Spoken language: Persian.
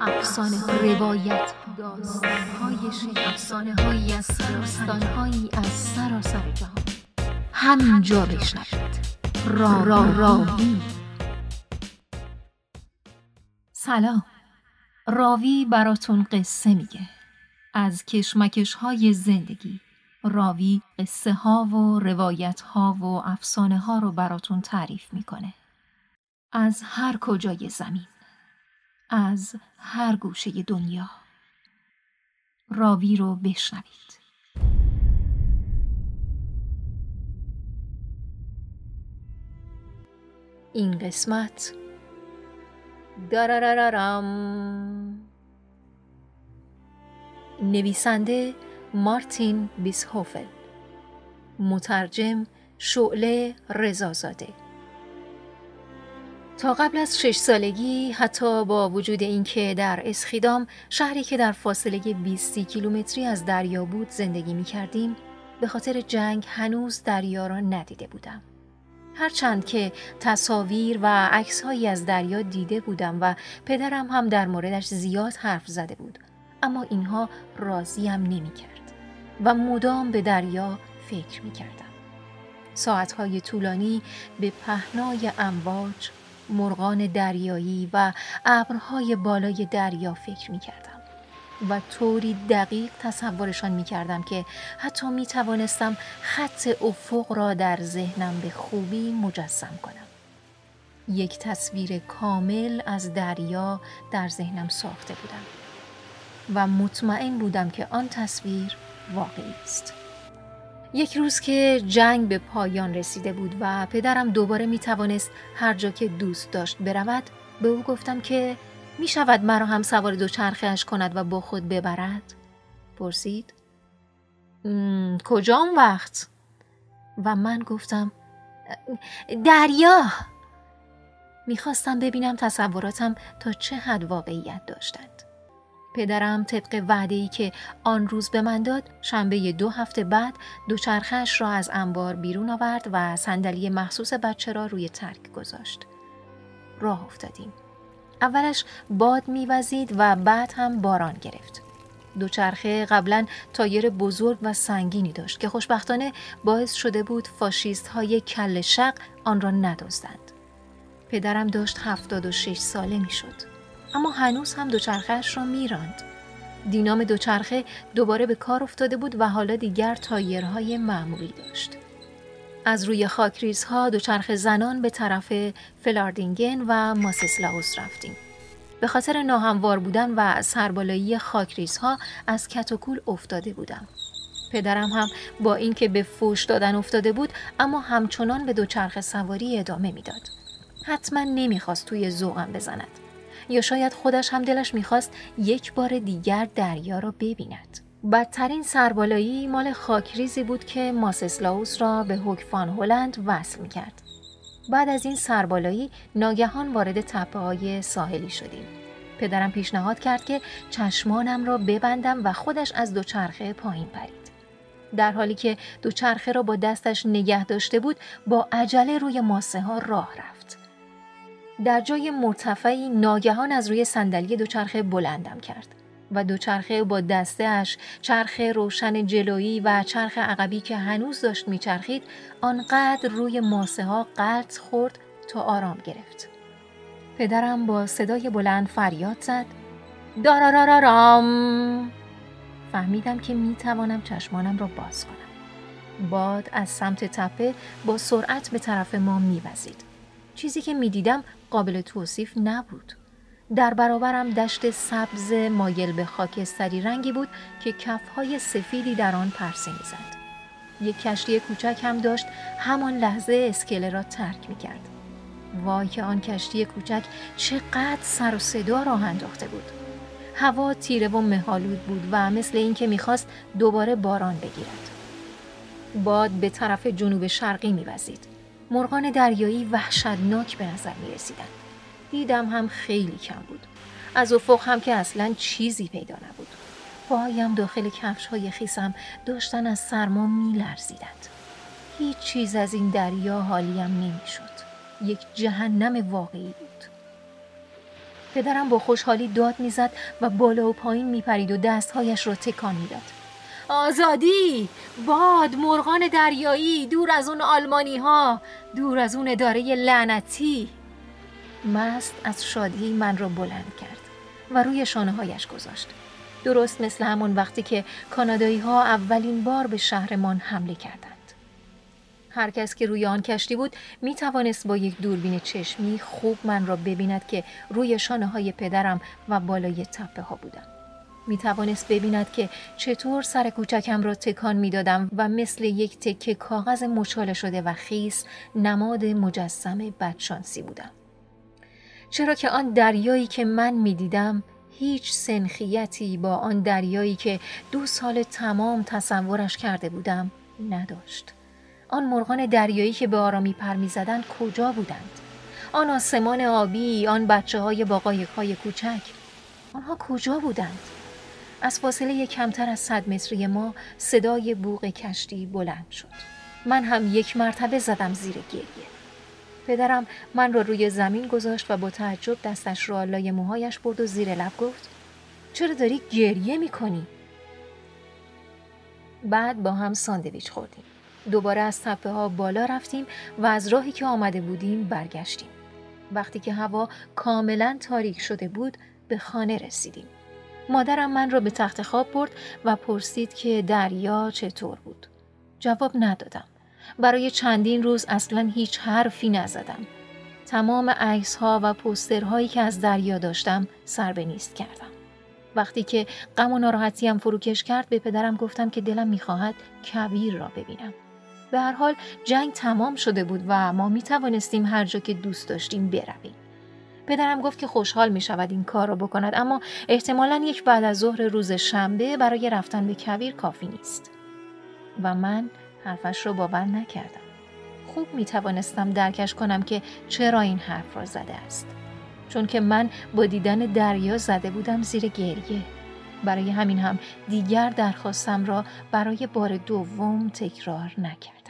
افسانه روایت داستان های افسانه هایی از داستان هایی از سراسر جهان. همینجا بشنوید. را را راوی. سلام. راوی براتون قصه میگه. از کشمکش های زندگی. راوی قصه ها و روایت ها و افسانه ها رو براتون تعریف می‌کنه. از هر کجای زمین. از هر گوشه دنیا. راوی رو بشنوید. این قسمت. دارارارام نویسنده مارتین بیسهوفل مترجم شعله رزازاده تا قبل از شش سالگی حتی با وجود اینکه در اسخیدام شهری که در فاصله 20 کیلومتری از دریا بود زندگی می کردیم به خاطر جنگ هنوز دریا را ندیده بودم. هرچند که تصاویر و عکسهایی از دریا دیده بودم و پدرم هم در موردش زیاد حرف زده بود اما اینها راضیم نمی کرد و مدام به دریا فکر می کردم. ساعتهای طولانی به پهنای امواج مرغان دریایی و ابرهای بالای دریا فکر می کردم و طوری دقیق تصورشان می کردم که حتی می توانستم خط افق را در ذهنم به خوبی مجسم کنم. یک تصویر کامل از دریا در ذهنم ساخته بودم و مطمئن بودم که آن تصویر واقعی است. یک روز که جنگ به پایان رسیده بود و پدرم دوباره می توانست هر جا که دوست داشت برود به او گفتم که می شود مرا هم سوار دوچرخهاش کند و با خود ببرد؟ پرسید کجا اون وقت؟ و من گفتم دریا می‌خواستم ببینم تصوراتم تا چه حد واقعیت داشتند. پدرم طبق وعده ای که آن روز به من داد شنبه دو هفته بعد دوچرخش را از انبار بیرون آورد و صندلی مخصوص بچه را روی ترک گذاشت. راه افتادیم. اولش باد میوزید و بعد هم باران گرفت. دوچرخه قبلا تایر بزرگ و سنگینی داشت که خوشبختانه باعث شده بود فاشیست های کل شق آن را ندازدند. پدرم داشت هفتاد و شش ساله می شد. اما هنوز هم دوچرخهش را میراند. دینام دوچرخه دوباره به کار افتاده بود و حالا دیگر تایرهای معمولی داشت. از روی خاکریزها دوچرخه زنان به طرف فلاردینگن و ماسسلاوس رفتیم. به خاطر ناهموار بودن و سربالایی خاکریزها از کتوکول افتاده بودم. پدرم هم با اینکه به فوش دادن افتاده بود اما همچنان به دوچرخه سواری ادامه می‌داد. حتما نمی‌خواست توی ذوقم بزند. یا شاید خودش هم دلش می‌خواست یک بار دیگر دریا را ببیند. بدترین سربالایی مال خاکریزی بود که ماسسلاوس را به هوکفان هلند وصل می‌کرد. بعد از این سربالایی ناگهان وارد تپه های ساحلی شدیم. پدرم پیشنهاد کرد که چشمانم را ببندم و خودش از دوچرخه پایین پرید. در حالی که دوچرخه را با دستش نگه داشته بود با عجله روی ماسه ها راه رفت. در جای مرتفعی ناگهان از روی صندلی دوچرخه بلندم کرد و دوچرخه با دستهاش چرخ روشن جلویی و چرخ عقبی که هنوز داشت میچرخید آنقدر روی ماسه ها قطع خورد تا آرام گرفت. پدرم با صدای بلند فریاد زد دارارارارام فهمیدم که می توانم چشمانم را باز کنم. باد از سمت تپه با سرعت به طرف ما میوزید. چیزی که می‌دیدم قابل توصیف نبود. در برابرم دشت سبز مایل به خاکستری رنگی بود که کفهای سفیدی در آن پرسه می‌زد. یک کشتی کوچک هم داشت همان لحظه اسکله را ترک می کرد. وای که آن کشتی کوچک چقدر سر و صدا راه انداخته بود. هوا تیره و مهالود بود و مثل اینکه می‌خواست دوباره باران بگیرد. باد به طرف جنوب شرقی میوزید. مرغان دریایی وحشتناک به نظر می رسیدن. دیدم هم خیلی کم بود. از افق هم که اصلا چیزی پیدا نبود. پاهایم داخل کفش های خیسم داشتن از سرما می لرزیدند. هیچ چیز از این دریا حالیم نمی شد. یک جهنم واقعی بود. پدرم با خوشحالی داد می‌زد و بالا و پایین میپرید و دستهایش را تکان می‌داد آزادی. باد مرغان دریایی دور از اون آلمانی ها دور از اون اداره لعنتی. مست از شادی من را بلند کرد و روی شانه هایش گذاشت. درست مثل همون وقتی که کانادایی ها اولین بار به شهرمان حمله کردند. هر کس که روی آن کشتی بود می توانست با یک دوربین چشمی خوب من را ببیند که روی شانه های پدرم و بالای تپه ها بودم. می توانست ببیند که چطور سر کوچکم را تکان می دادم و مثل یک تکه کاغذ مچاله شده و خیس نماد مجسم بدشانسی بودم. چرا که آن دریایی که من می دیدم هیچ سنخیتی با آن دریایی که دو سال تمام تصورش کرده بودم نداشت. آن مرغان دریایی که به آرامی پر می‌زدند کجا بودند آن آسمان آبی آن بچه های با های کوچک آنها کجا بودند از فاصله کمتر از صد متری ما صدای بوغ کشتی بلند شد من هم یک مرتبه زدم زیر گریه پدرم من را روی زمین گذاشت و با تعجب دستش را لای موهایش برد و زیر لب گفت چرا داری گریه می‌کنی؟ بعد با هم ساندویچ خوردیم دوباره از تپه ها بالا رفتیم و از راهی که آمده بودیم برگشتیم. وقتی که هوا کاملا تاریک شده بود به خانه رسیدیم. مادرم من را به تخت خواب برد و پرسید که دریا چطور بود. جواب ندادم. برای چندین روز اصلا هیچ حرفی نزدم. تمام عکس ها و پوسترهایی که از دریا داشتم سر به نیست کردم. وقتی که غم و ناراحتیم فروکش کرد به پدرم گفتم که دلم می‌خواهد کبیر را ببینم. به هر حال جنگ تمام شده بود و ما می توانستیم هر جا که دوست داشتیم برویم. پدرم گفت که خوشحال می شود این کار را بکند اما احتمالا یک بعد از ظهر روز شنبه برای رفتن به کویر کافی نیست. و من حرفش را باور نکردم. خوب می توانستم درکش کنم که چرا این حرف را زده است. چون که من با دیدن دریا زده بودم زیر گریه. برای همین هم دیگر درخواستم را برای بار دوم تکرار نکرد.